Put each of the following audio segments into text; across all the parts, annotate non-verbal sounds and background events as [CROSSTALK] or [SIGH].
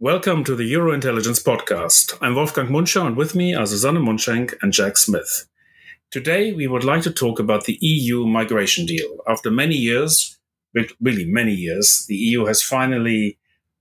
Welcome to the Eurointelligence Podcast. I'm Wolfgang Münchau, and with me are Susanne Mundschenk and Jack Smith. Today, we would like to talk about the EU migration deal. After many years, really many years, the EU has finally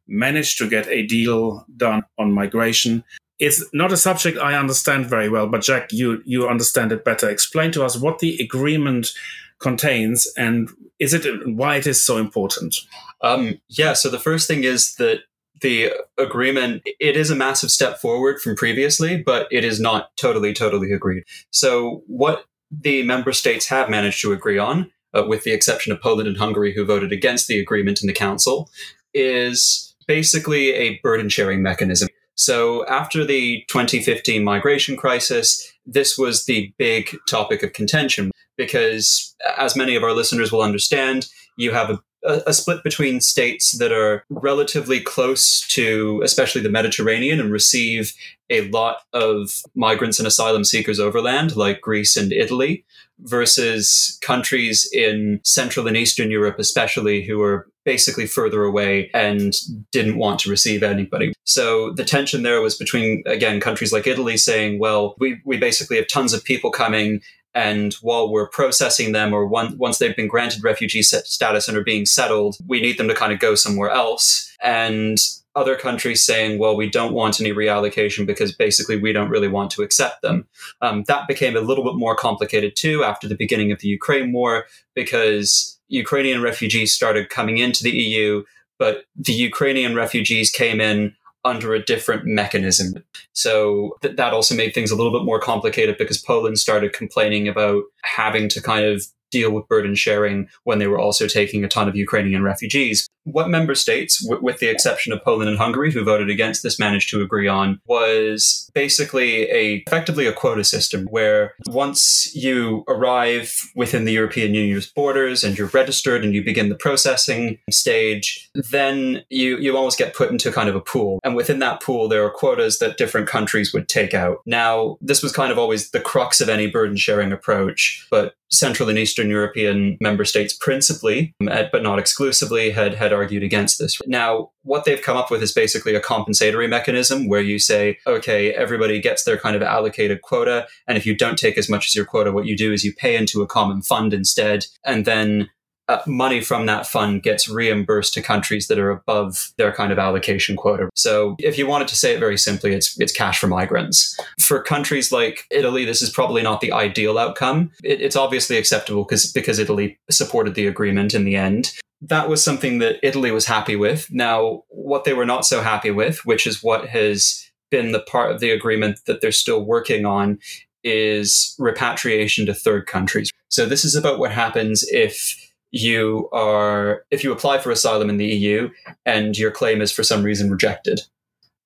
managed to get a deal done on migration. It's not a subject I understand very well, but Jack, you, you understand it better. Explain to us what the agreement contains and is it why it is so important? Um, yeah, so the first thing is that the agreement it is a massive step forward from previously but it is not totally totally agreed. So what the member states have managed to agree on uh, with the exception of poland and hungary who voted against the agreement in the council is basically a burden sharing mechanism. So after the 2015 migration crisis this was the big topic of contention because as many of our listeners will understand you have a a, a, split between states that are relatively close to, especially the Mediterranean, and receive a lot of migrants and asylum seekers overland, like Greece and Italy, versus countries in Central and Eastern Europe, especially, who are basically further away and didn't want to receive anybody. So the tension there was between, again, countries like Italy saying, well, we, we basically have tons of people coming and while we're processing them, or one, once they've been granted refugee status and are being settled, we need them to kind of go somewhere else. And other countries saying, well, we don't want any reallocation because basically we don't really want to accept them. Um, that became a little bit more complicated too after the beginning of the Ukraine war because Ukrainian refugees started coming into the EU, but the Ukrainian refugees came in under a different mechanism. So th- that also made things a little bit more complicated because Poland started complaining about having to kind of deal with burden sharing when they were also taking a ton of Ukrainian refugees. What member states, w- with the exception of Poland and Hungary, who voted against this, managed to agree on was basically a effectively a quota system where once you arrive within the European Union's borders and you're registered and you begin the processing stage, then you you almost get put into kind of a pool. And within that pool, there are quotas that different countries would take out. Now, this was kind of always the crux of any burden sharing approach, but Central and Eastern European member states principally, um, but not exclusively, had, had argued against this. Now, what they've come up with is basically a compensatory mechanism where you say, okay, everybody gets their kind of allocated quota. And if you don't take as much as your quota, what you do is you pay into a common fund instead. And then uh, money from that fund gets reimbursed to countries that are above their kind of allocation quota. So if you wanted to say it very simply, it's it's cash for migrants. For countries like Italy, this is probably not the ideal outcome. It, it's obviously acceptable because because Italy supported the agreement in the end. That was something that Italy was happy with. Now, what they were not so happy with, which is what has been the part of the agreement that they're still working on, is repatriation to third countries. So this is about what happens if you are if you apply for asylum in the EU and your claim is for some reason rejected.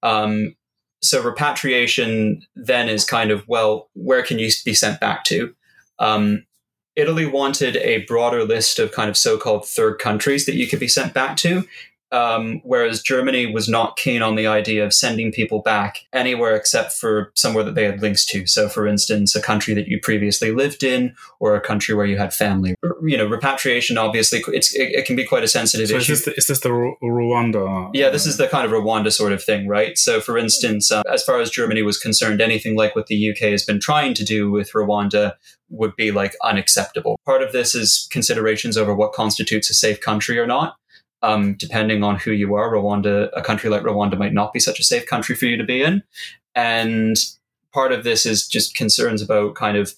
Um, so repatriation then is kind of well, where can you be sent back to? Um, Italy wanted a broader list of kind of so-called third countries that you could be sent back to, um, whereas Germany was not keen on the idea of sending people back anywhere except for somewhere that they had links to. So, for instance, a country that you previously lived in, or a country where you had family. You know, repatriation obviously it's it, it can be quite a sensitive so issue. Is this, the, is this the Rwanda? Yeah, this is the kind of Rwanda sort of thing, right? So, for instance, uh, as far as Germany was concerned, anything like what the UK has been trying to do with Rwanda would be like unacceptable. Part of this is considerations over what constitutes a safe country or not um, depending on who you are, Rwanda, a country like Rwanda might not be such a safe country for you to be in. And part of this is just concerns about kind of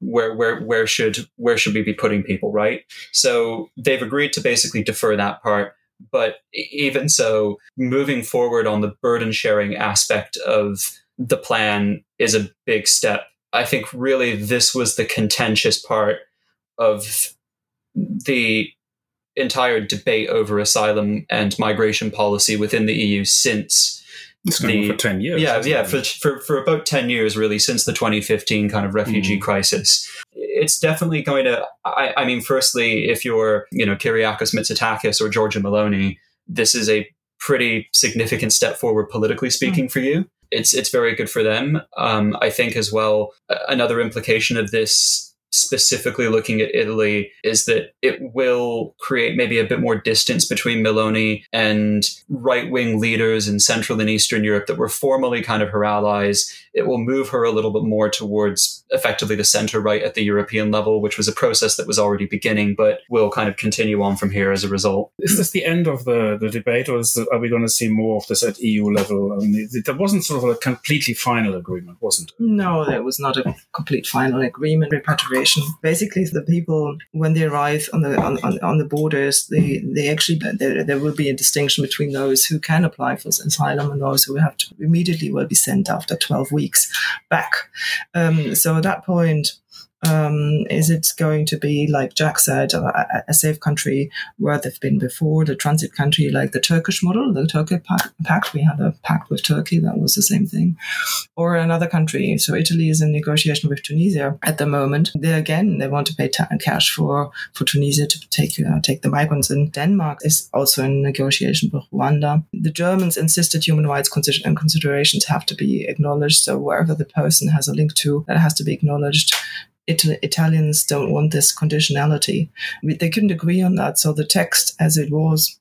where where where should where should we be putting people, right? So they've agreed to basically defer that part. But even so, moving forward on the burden sharing aspect of the plan is a big step. I think really this was the contentious part of the entire debate over asylum and migration policy within the EU since it's the, for 10 years. Yeah, yeah, for, for, for about 10 years, really, since the 2015 kind of refugee mm. crisis. It's definitely going to, I, I, mean, firstly, if you're, you know, Kyriakos Mitsotakis or Giorgia Meloni, this is a pretty significant step forward politically speaking mm. for you. It's, it's very good for them. Um, I think as well, another implication of this specifically looking at Italy is that it will create maybe a bit more distance between Meloni and right wing leaders in Central and Eastern Europe that were formerly kind of her allies. It will move her a little bit more towards effectively the center right at the European level, which was a process that was already beginning, but will kind of continue on from here as a result. Is this the end of the, the debate, or the, are we going to see more of this at EU level? I mean, there wasn't sort of a completely final agreement, wasn't it? No, there was not a complete final agreement. Repatriation. Basically, the people when they arrive on the on, on, on the borders, they they actually there, there will be a distinction between those who can apply for asylum and those who have to immediately will be sent after twelve weeks back. Um, so at that point, um, is it going to be, like Jack said, a, a, safe country where they've been before, the transit country like the Turkish model, the Turkey pact? We had a pact with Turkey that was the same thing, or another country. So Italy is in negotiation with Tunisia at the moment. There again, they want to pay cash for for Tunisia to take uh, take the migrants. And Denmark is also in negotiation with Rwanda. The Germans insisted human rights consider- and considerations have to be acknowledged. So wherever the person has a link to, that has to be acknowledged. Italians don't want this conditionality. They couldn't agree on that. So the text, as it was,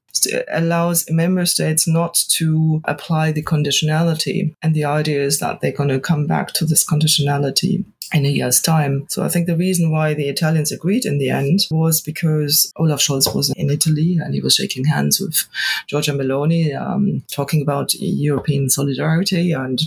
allows member states not to apply the conditionality. And the idea is that they're going to come back to this conditionality in a year's time. So I think the reason why the Italians agreed in the end was because Olaf Scholz was in Italy and he was shaking hands with Giorgia Meloni, um, talking about European solidarity. And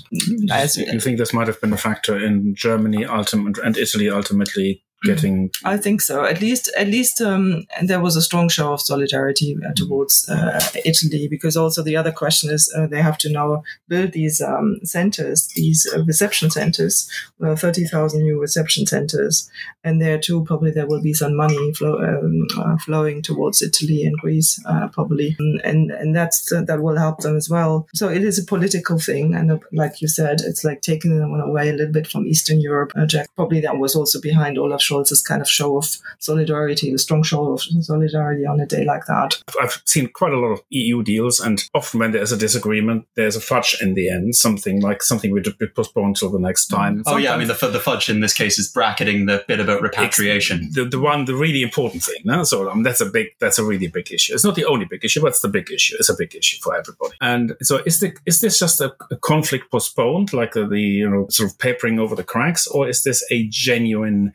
as, you think this might have been a factor in Germany ultimate and Italy ultimately getting i think so. At least at least um, there was a strong show of solidarity uh, towards uh, italy because also the other question is uh, they have to now build these um, centers these uh, reception centers uh, 30,000 new reception centers. And there too probably there will be some money flow, um, uh, flowing towards italy and greece probably. And and that's that will help them as well. So it is a political thing and like you said it's like taking them away a little bit from eastern europe. Jack probably that was also behind all of Scholz's kind of show of solidarity, a strong show of solidarity on a day like that. I've seen quite a lot of EU deals, and often when there's a disagreement, there's a fudge in the end, something like something we be postponed till the next time. Oh, yeah, I mean, the, the fudge in this case is bracketing the bit about repatriation. The, the one, the really important thing. No? So um, that's a big, that's a really big issue. It's not the only big issue, but it's the big issue. It's a big issue for everybody. And so is the is this just a, a conflict postponed, like the, the you know sort of papering over the cracks, or is this a genuine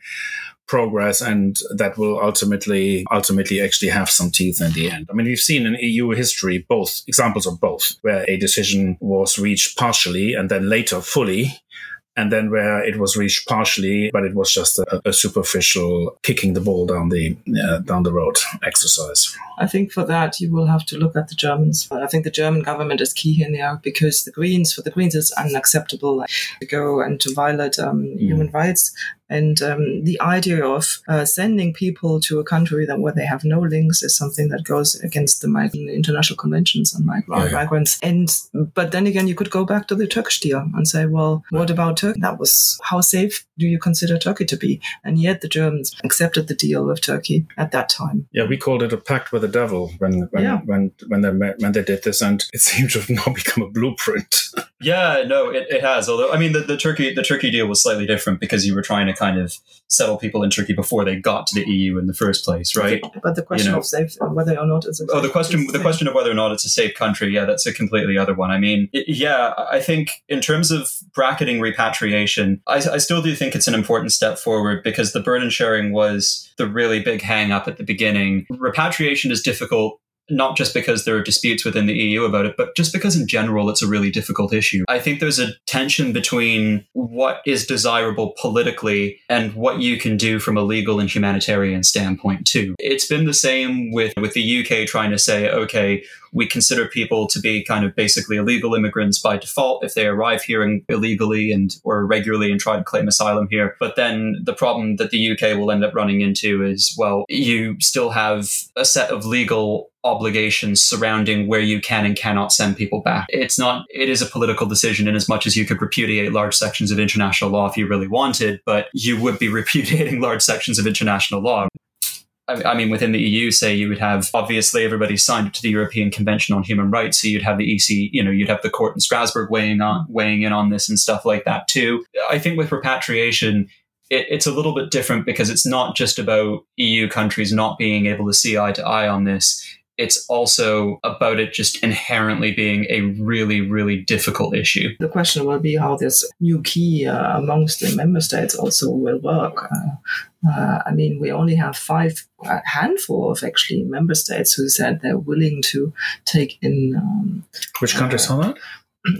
progress and that will ultimately ultimately actually have some teeth in the end. I mean, we've seen in EU history both examples of both, where a decision was reached partially and then later fully and then where it was reached partially, but it was just a, a superficial kicking the ball down the uh, down the road exercise. I think for that you will have to look at the Germans. I think the German government is key here now because the Greens for the Greens it's unacceptable to go and to violate um, mm. human rights. And um, the idea of uh, sending people to a country that where they have no links is something that goes against the international conventions on migrants. Yeah, migrants. And but then again, you could go back to the Turkish deal and say, well, what about Turkey? That was how safe do you consider Turkey to be? And yet the Germans accepted the deal with Turkey at that time. Yeah, we called it a pact with the devil when when yeah. when when they when they did this, and it [LAUGHS] seemed to have now become a blueprint. [LAUGHS] yeah, no, it, it has. Although I mean, the, the Turkey the Turkey deal was slightly different because you were trying to kind of settle people in Turkey before they got to the EU in the first place, right? But the question you know, of safe, uh, whether or not it's a oh, the question the question of whether or not it's a safe country, yeah, that's a completely other one. I mean, it, yeah, I think in terms of bracketing repatriation, I, I still do think it's an important step forward because the burden sharing was the really big hang up at the beginning. Repatriation is difficult not just because there are disputes within the EU about it, but just because in general it's a really difficult issue. I think there's a tension between what is desirable politically and what you can do from a legal and humanitarian standpoint too. It's been the same with with the UK trying to say, okay, we consider people to be kind of basically illegal immigrants by default if they arrive here illegally and or irregularly and try to claim asylum here. But then the problem that the UK will end up running into is, well, you still have a set of legal obligations surrounding where you can and cannot send people back. It's not, it is a political decision in as much as you could repudiate large sections of international law if you really wanted, but you would be [LAUGHS] repudiating large sections of international law. I mean, within the EU, say you would have obviously everybody signed up to the European Convention on Human Rights, so you'd have the EC, you know, you'd have the court in Strasbourg weighing on weighing in on this and stuff like that too. I think with repatriation, it, it's a little bit different because it's not just about EU countries not being able to see eye to eye on this. It's also about it just inherently being a really, really difficult issue. The question will be how this new key uh, amongst the member states also will work. Uh, uh, I mean, we only have five, a handful of actually member states who said they're willing to take in. Um, Which countries are that?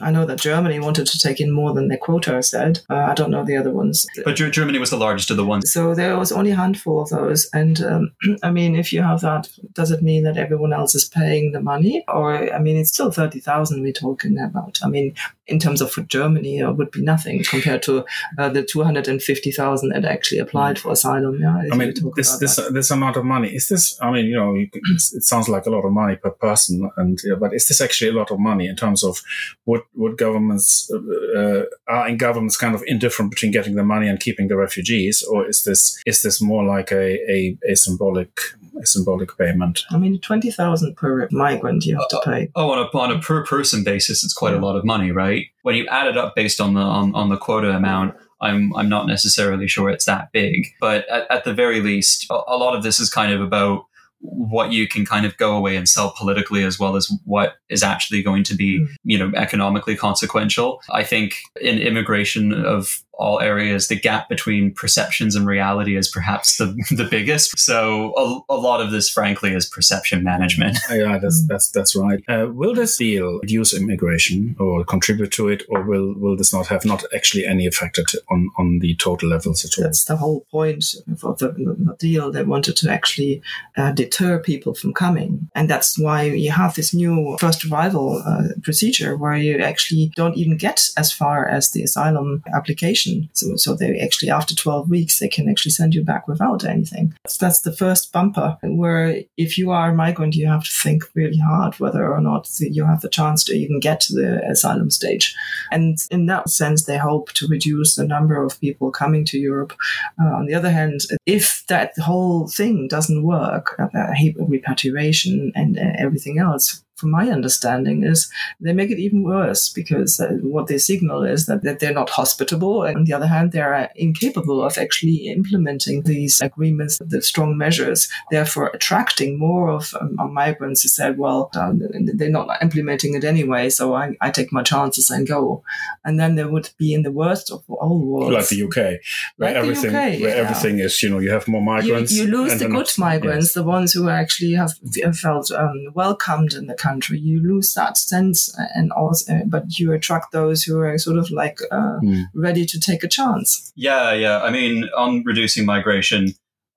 I know that Germany wanted to take in more than their quota said. Uh, I don't know the other ones. But Ger- Germany was the largest of the ones. So there was only a handful of those. And um, [CLEARS THROAT] I mean, if you have that, does it mean that everyone else is paying the money? Or, I mean, it's still 30,000 we're talking about. I mean, in terms of for Germany, it would be nothing compared to uh, the 250,000 that actually applied for asylum. Yeah, I mean, this this uh, this amount of money is this? I mean, you know, you can, it sounds like a lot of money per person, and yeah, but is this actually a lot of money in terms of what what governments uh, uh, are in governments kind of indifferent between getting the money and keeping the refugees, or is this is this more like a a, a symbolic a symbolic payment? I mean, 20,000 per migrant you have to pay. Oh, on a on a per person basis, it's quite a lot of money, right? When you add it up based on the on, on the quota amount, I'm I'm not necessarily sure it's that big, but at, at the very least, a, a lot of this is kind of about what you can kind of go away and sell politically as well as what is actually going to be Mm. you know economically consequential i think in immigration of all areas the gap between perceptions and reality is perhaps the the biggest so a, a lot of this frankly is perception management [LAUGHS] Yeah, that's that's that's right. Uh, will this deal reduce immigration or contribute to it, or will will this not have not actually any effect at- on on the total levels at all? That's the whole point of the, the deal. They wanted to actually uh, deter people from coming. And that's why you have this new first arrival uh, procedure where you actually don't even get as far as the asylum application. So, so they actually, after 12 weeks, they can actually send you back without anything. So that's the first bumper where if you are a migrant, you have to think really hard whether or not you have the chance to even get to the asylum stage. And in that sense, they hope to reduce the number of people coming to Europe. Uh, on the other hand, if that whole thing doesn't work, uh, repatriation and uh, everything else, from my understanding, is they make it even worse because uh, what they signal is that, that they're not hospitable. And on the other hand, they're incapable of actually implementing these agreements, the strong measures, therefore attracting more of um, migrants who said, well, um, they're not implementing it anyway, so I, I take my chances and go. And then they would be in the worst of all worlds. Like the UK, where Like everything UK, where yeah. everything is, you know, you have more migrants. you lose the good not- migrants, yes. the ones who actually have have felt um, welcomed in the country. Country, you lose that sense, and also, but you attract those who are sort of like uh, Hmm. ready to take a chance. Yeah, yeah. I mean, on reducing migration,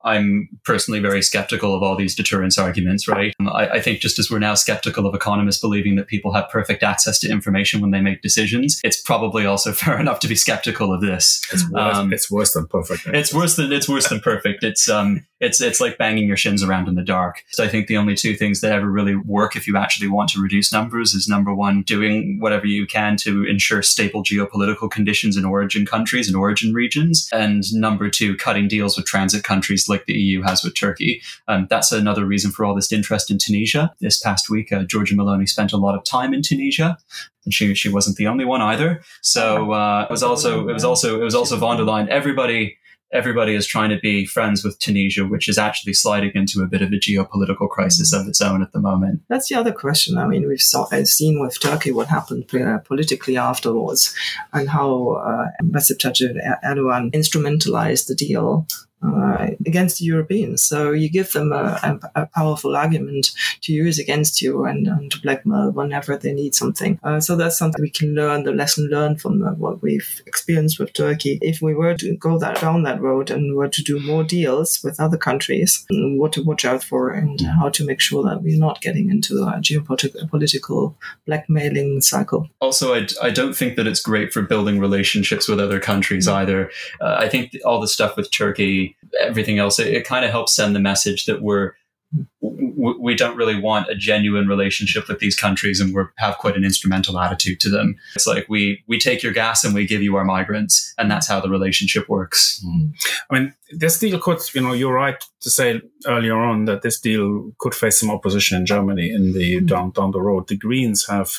I'm personally very skeptical of all these deterrence arguments, right? Um, I, I think just as we're now skeptical of economists believing that people have perfect access to information when they make decisions, it's probably also [LAUGHS] fair enough to be skeptical of this. It's worse, Um, it's worse than perfect. It's worse than it's worse than perfect. It's um it's it's like banging your shins around in the dark. So I think the only two things that ever really work if you actually want to reduce numbers is number one, doing whatever you can to ensure stable geopolitical conditions in origin countries and origin regions, and number two, cutting deals with transit countries like the EU has with Turkey. Um, that's another reason for all this interest in Tunisia. This past week, uh, Giorgia Meloni spent a lot of time in Tunisia, and she she wasn't the only one either. So [LAUGHS] uh, it was also it was also it was also von der Leyen. Everybody everybody is trying to be friends with Tunisia, which is actually sliding into a bit of a geopolitical crisis of its own at the moment. That's the other question. I mean, we've saw, uh, seen with Turkey what happened uh, politically afterwards, and how uh, Recep Tayyip Erdogan instrumentalized the deal uh, against the Europeans. So you give them a, a, a powerful argument to use against you and, and to blackmail whenever they need something. Uh, so that's something we can learn, the lesson learned from uh, what we've experienced with Turkey. If we were to go that down that road and were to do more deals with other countries, what to watch out for and how to make sure that we're not getting into a geopolitical blackmailing cycle. Also, I, I don't think that it's great for building relationships with other countries either. Uh, I think all the stuff with Turkey, everything else, it, it kind of helps send the message that we're we don't really want a genuine relationship with these countries and we have quite an instrumental attitude to them. It's like we we take your gas and we give you our migrants, and that's how the relationship works. Mm. I mean, this deal could, you know, you're right to say earlier on that this deal could face some opposition in Germany in the mm. down down the road. The Greens have,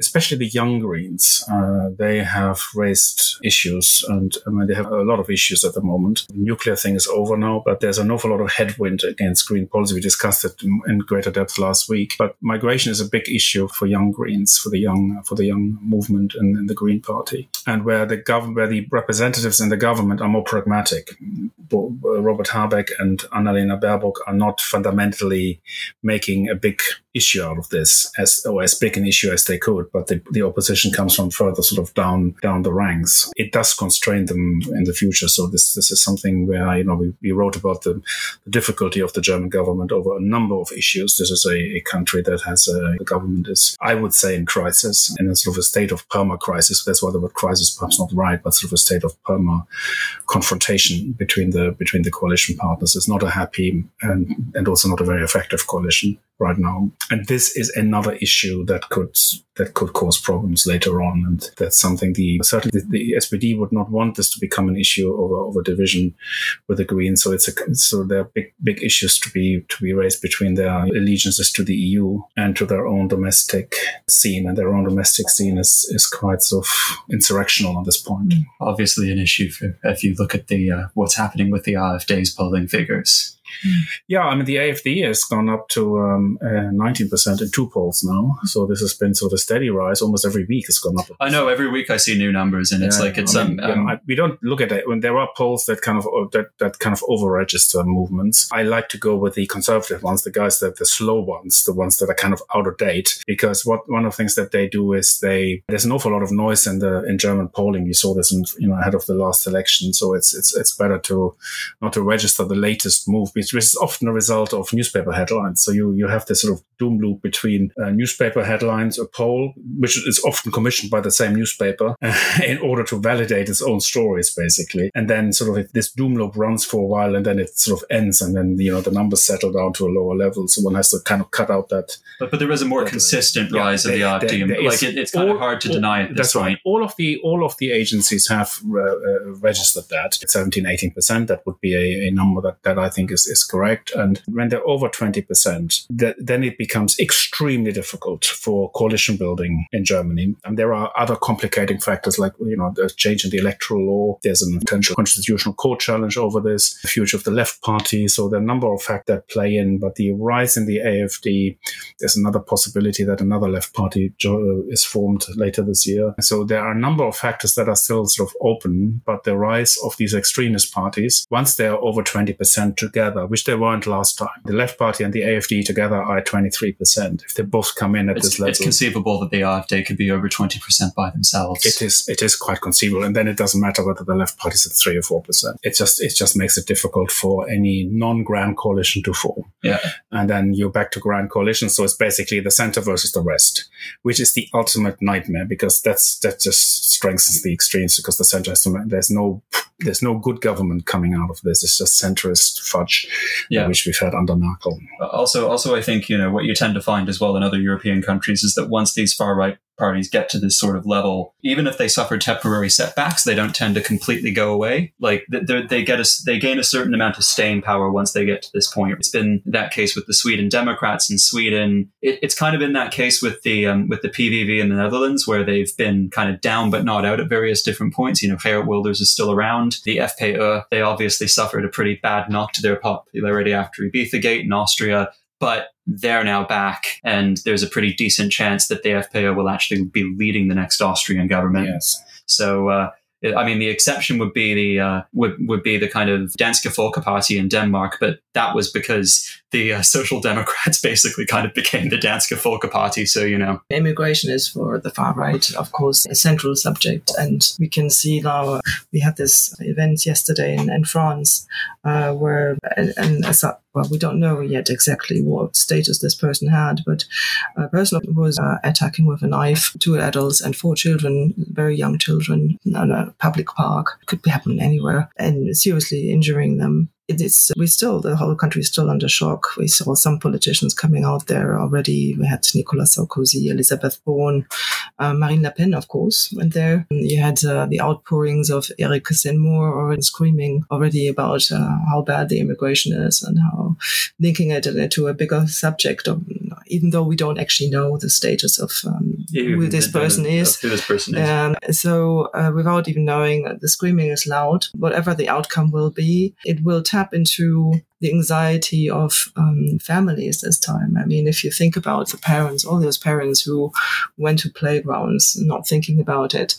especially the young Greens, uh, they have raised issues, and I mean they have a lot of issues at the moment. The nuclear thing is over now, but there's an awful lot of headwind against green policy. We discussed it in greater depth last week. But migration is a big issue for young Greens, for the young uh, for the young movement in, in the Green Party, and where the government, where the representatives in the government are more pragmatic uh, Robert Habeck and Annalena Baerbock are not fundamentally making a big issue out of this as or as big an issue as they could, but the, the opposition comes from further sort of down down the ranks. It does constrain them in the future. So this this is something where you know we, we wrote about the, the difficulty of the German government over a number of issues. This is a, a country that has a, the government is I would say in crisis in a sort of a state of perma crisis. That's why the word crisis perhaps not right, but sort of a state of perma confrontation between the between the coalition partners. It's not a happy and and also not a very effective coalition right now. And this is another issue that could that could cause problems later on. And that's something the certainly the, the SPD would not want this to become an issue over over division with the Greens. So it's a so there are big big issues to be to be raised between their allegiances to the EU and to their own domestic scene. And their own domestic scene is is quite sort of insurrectional at this point. Obviously, an issue for, if you look at the uh, what's happening with the AfD's polling figures. Yeah, I mean, the AFD has gone up to um, uh, 19% in two polls now. So this has been sort of a steady rise. Almost every week it's gone up. I know every week I see new numbers, and it's like it's I mean, um, I, we don't look at it when there are polls that kind of uh, that, that kind of over register movements. I like to go with the conservative ones, the guys that the slow ones, the ones that are kind of out of date, because what one of the things that they do is they there's an awful lot of noise in the in German polling. You saw this in, you know ahead of the last election, so it's it's it's better to not to register the latest move which is often a result of newspaper headlines. So you, you have this sort of doom loop between uh, newspaper headlines, a poll, which is often commissioned by the same newspaper [LAUGHS] in order to validate its own stories, basically. And then sort of this doom loop runs for a while and then it sort of ends and then, you know, the numbers settle down to a lower level. So one has to kind of cut out that. But, but there is a more that, consistent uh, rise yeah, of the AfD. Like it, it's kind all, of hard to all, deny it. That's point. right. All of the, all of the agencies have uh, uh, registered that 17, 18%. That would be a, a number that, that I think is, is correct. And when they're over 20%, that, then it becomes extremely difficult for coalition building in Germany. And there are other complicating factors like, you know, the change in the electoral law. There's a potential constitutional court challenge over this, the future of the left party. So there are a number of factors that play in, but the rise in the AFD, there's another possibility that another left party uh, is formed later this year. So there are a number of factors that are still sort of open, but the rise of these extremist parties, once they are over 20% together, which they weren't last time. The Left Party and the AFD together are at 23%. If they both come in at it's, this level. It's conceivable that the AfD could be over 20% by themselves. It is, it is quite conceivable. And then it doesn't matter whether the Left Party is at 3 or 4%. It just, it just makes it difficult for any non-grand coalition to form. Yeah. And then you're back to grand coalition. So it's basically the center versus the rest, which is the ultimate nightmare because that's, that just strengthens the extremes because the center has to, there's no, there's no good government coming out of this. It's just centrist fudge uh, yeah. which we've had under Merkel. Uh, also, also, I think you know what you tend to find as well in other European countries is that once these far right parties get to this sort of level, even if they suffer temporary setbacks, they don't tend to completely go away. Like they get a, they gain a certain amount of staying power once they get to this point. It's been that case with the Sweden Democrats in Sweden. It, it's kind of been that case with the um, with the PVV in the Netherlands, where they've been kind of down but not out at various different points. You know, Geert Wilders is still around. The FPÖ they obviously suffered a pretty bad knock to their popularity after Ibiza Gate in Austria but they're now back, and there's a pretty decent chance that the FPÖ will actually be leading the next Austrian government. Yes. So uh, I mean, the exception would be the uh, would would be the kind of Danske Folkeparti in Denmark, but that was because the uh, Social Democrats [LAUGHS] basically kind of became the Danske Folkeparti. So you know, immigration is for the far right, of course, a central subject, and we can see now uh, we had this event yesterday in, in France uh, where and, and as a, well, we don't know yet exactly what status this person had, but a person was uh, attacking with a knife two adults and four children, very young children, in a public park. It could be happening anywhere, and seriously injuring them it is we still the whole country is still under shock. We saw some politicians coming out there already. We had Nicolas Sarkozy, Elizabeth Borne, uh, Marine Le Pen, of course, went there. You had uh, the outpourings of Eric Zemmour already screaming already about uh, how bad the immigration is and how linking it into a bigger subject of even though we don't actually know the status of um, who this person is. Who this person is. Um, so, uh, without even knowing, the screaming is loud. Whatever the outcome will be, it will tap into the anxiety of um, families this time. I mean, if you think about the parents, all those parents who went to playgrounds not thinking about it,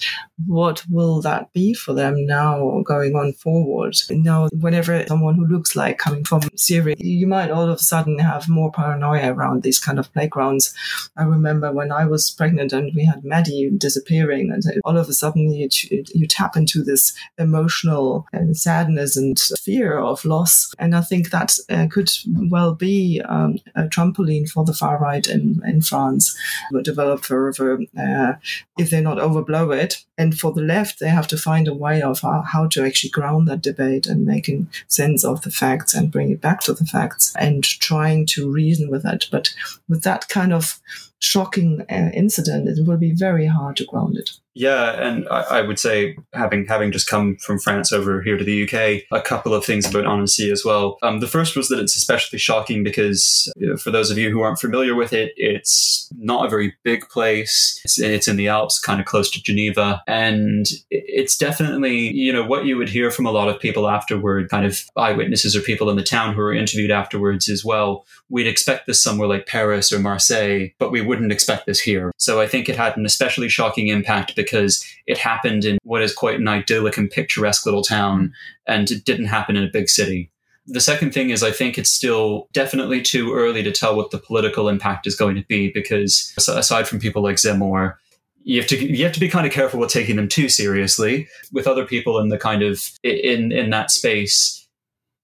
what will that be for them now going on forward? Now, whenever someone who looks like coming from Syria, you might all of a sudden have more paranoia around these kind of playgrounds. I remember when I was pregnant and we had Maddie disappearing, and all of a sudden you, you tap into this emotional sadness and fear of loss. And I think that uh, could well be um, a trampoline for the far right in, in France, will develop further uh, if they not overblow it. And for the left, they have to find a way of how, how to actually ground that debate and making sense of the facts and bring it back to the facts and trying to reason with it. But with that kind of shocking uh, incident, it will be very hard to ground it. Yeah, and I, I, would say having having just come from France over here to the UK, a couple of things about Annecy as well. Um, the first was that it's especially shocking because you know, for those of you who aren't familiar with it, it's not a very big place. It's, it's in the Alps, kind of close to Geneva, and it's definitely you know what you would hear from a lot of people afterward, kind of eyewitnesses or people in the town who were interviewed afterwards as well. We'd expect this somewhere like Paris or Marseille, but we wouldn't expect this here. So I think it had an especially shocking impact because it happened in what is quite an idyllic and picturesque little town, and it didn't happen in a big city. The second thing is, I think it's still definitely too early to tell what the political impact is going to be because aside from people like Zemmour, you have to you have to be kind of careful with taking them too seriously. With other people in the kind of in in that space,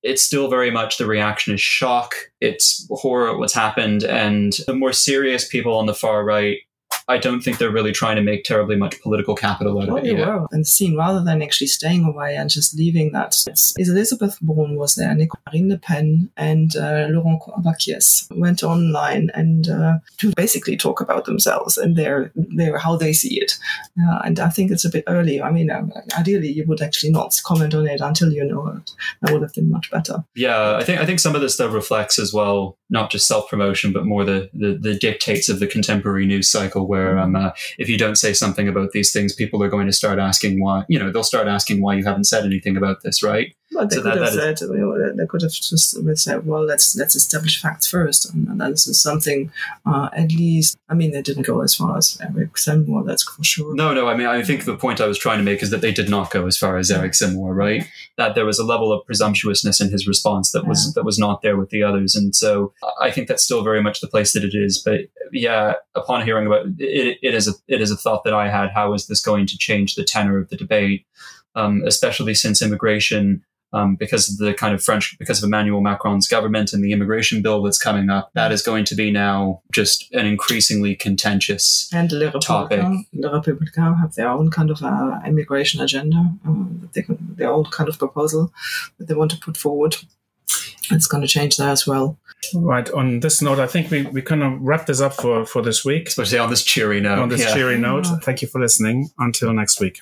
it's still very much the reaction is shock, it's horror at what's happened, and the more serious people on the far right I don't think they're really trying to make terribly much political capital out of it. Yet. Were. And seen rather than actually staying away and just leaving that. Is Elizabeth Borne was there, Marine Le Pen, and uh, Laurent Wauquiez went online and uh, to basically talk about themselves and their their how they see it. Uh, and I think it's a bit early. I mean, uh, ideally you would actually not comment on it until you know it. That would have been much better. Yeah, I think I think some of this stuff reflects as well not just self promotion, but more the, the, the dictates of the contemporary news cycle, where um, uh, if you don't say something about these things, people are going to start asking why. You know, they'll start asking why you haven't said anything about this, right? Well, they so could that, have that said, is, you know, they could have just said, well, let's let's establish facts first, and, that is something. Uh, at least, I mean, they didn't go as far as Eric Zemmour, that's for sure. No, no. I mean, I think the point I was trying to make is that they did not go as far as Eric Zemmour, right? That there was a level of presumptuousness in his response that was yeah. that was not there with the others, and so I think that's still very much the place that it is. But yeah, upon hearing about it, it is a it is a thought that I had. How is this going to change the tenor of the debate? Um, especially since immigration um, because of the kind of French, because of Emmanuel Macron's government and the immigration bill that's coming up, that is going to be now just an increasingly contentious and the topic. The Republicans have their own kind of uh, immigration agenda, uh, they, their own kind of proposal that they want to put forward. It's going to change that as well. Right. On this note, I think we, we kind of wrap this up for, for this week. Especially on this cheery note. On this yeah. cheery note. Thank you for listening. Until next week.